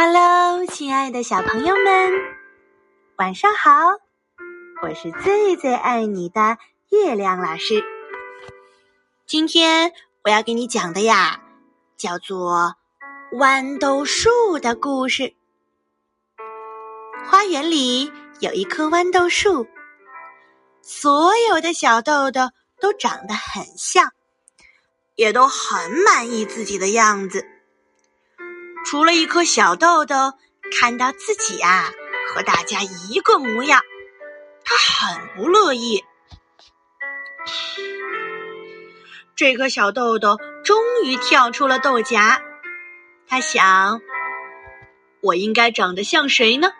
Hello，亲爱的小朋友们，晚上好！我是最最爱你的月亮老师。今天我要给你讲的呀，叫做《豌豆树的故事》。花园里有一棵豌豆树，所有的小豆豆都长得很像，也都很满意自己的样子。除了一颗小豆豆，看到自己啊和大家一个模样，他很不乐意。这颗小豆豆终于跳出了豆荚，他想：我应该长得像谁呢？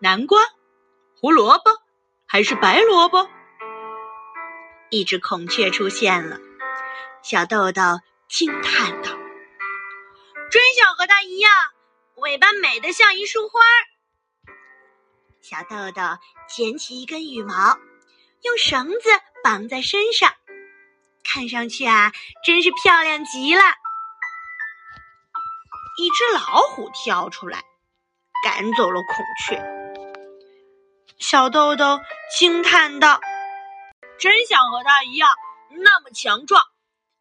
南瓜、胡萝卜，还是白萝卜？一只孔雀出现了，小豆豆惊叹道。真想和它一样，尾巴美得像一束花。小豆豆捡起一根羽毛，用绳子绑在身上，看上去啊，真是漂亮极了。一只老虎跳出来，赶走了孔雀。小豆豆惊叹道：“真想和它一样，那么强壮，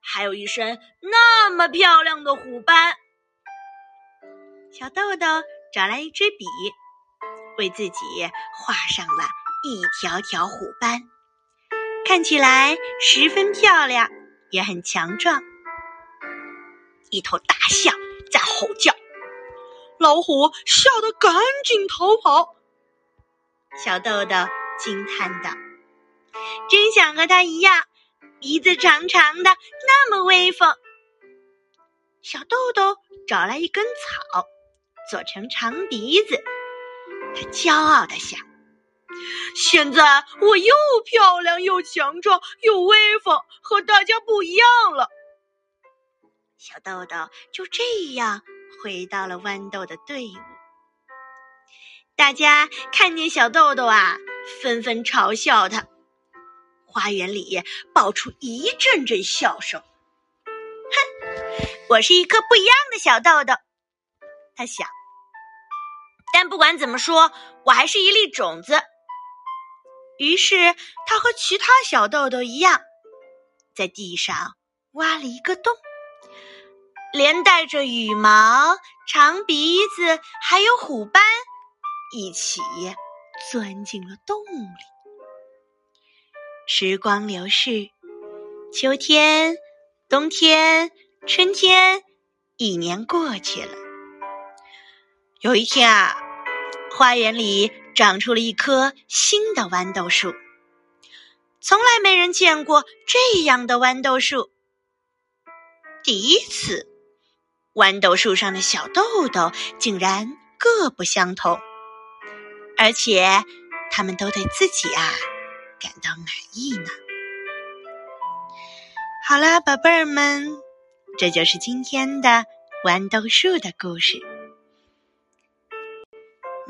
还有一身那么漂亮的虎斑。”小豆豆找来一支笔，为自己画上了一条条虎斑，看起来十分漂亮，也很强壮。一头大象在吼叫，老虎吓得赶紧逃跑。小豆豆惊叹道：“真想和它一样，鼻子长长的，那么威风。”小豆豆找来一根草。做成长鼻子，他骄傲的想：“现在我又漂亮又强壮又威风，和大家不一样了。”小豆豆就这样回到了豌豆的队伍。大家看见小豆豆啊，纷纷嘲笑他。花园里爆出一阵阵笑声。哼，我是一颗不一样的小豆豆。他想，但不管怎么说，我还是一粒种子。于是，他和其他小豆豆一样，在地上挖了一个洞，连带着羽毛、长鼻子还有虎斑一起钻进了洞里。时光流逝，秋天、冬天、春天，一年过去了。有一天啊，花园里长出了一棵新的豌豆树。从来没人见过这样的豌豆树。第一次，豌豆树上的小豆豆竟然各不相同，而且他们都对自己啊感到满意呢。好啦，宝贝儿们，这就是今天的豌豆树的故事。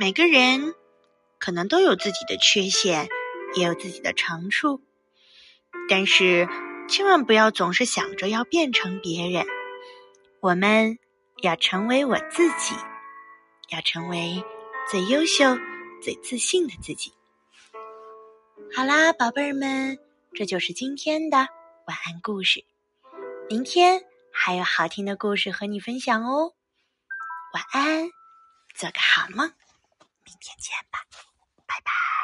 每个人可能都有自己的缺陷，也有自己的长处，但是千万不要总是想着要变成别人。我们要成为我自己，要成为最优秀、最自信的自己。好啦，宝贝儿们，这就是今天的晚安故事。明天还有好听的故事和你分享哦。晚安，做个好梦。明天见吧拜拜。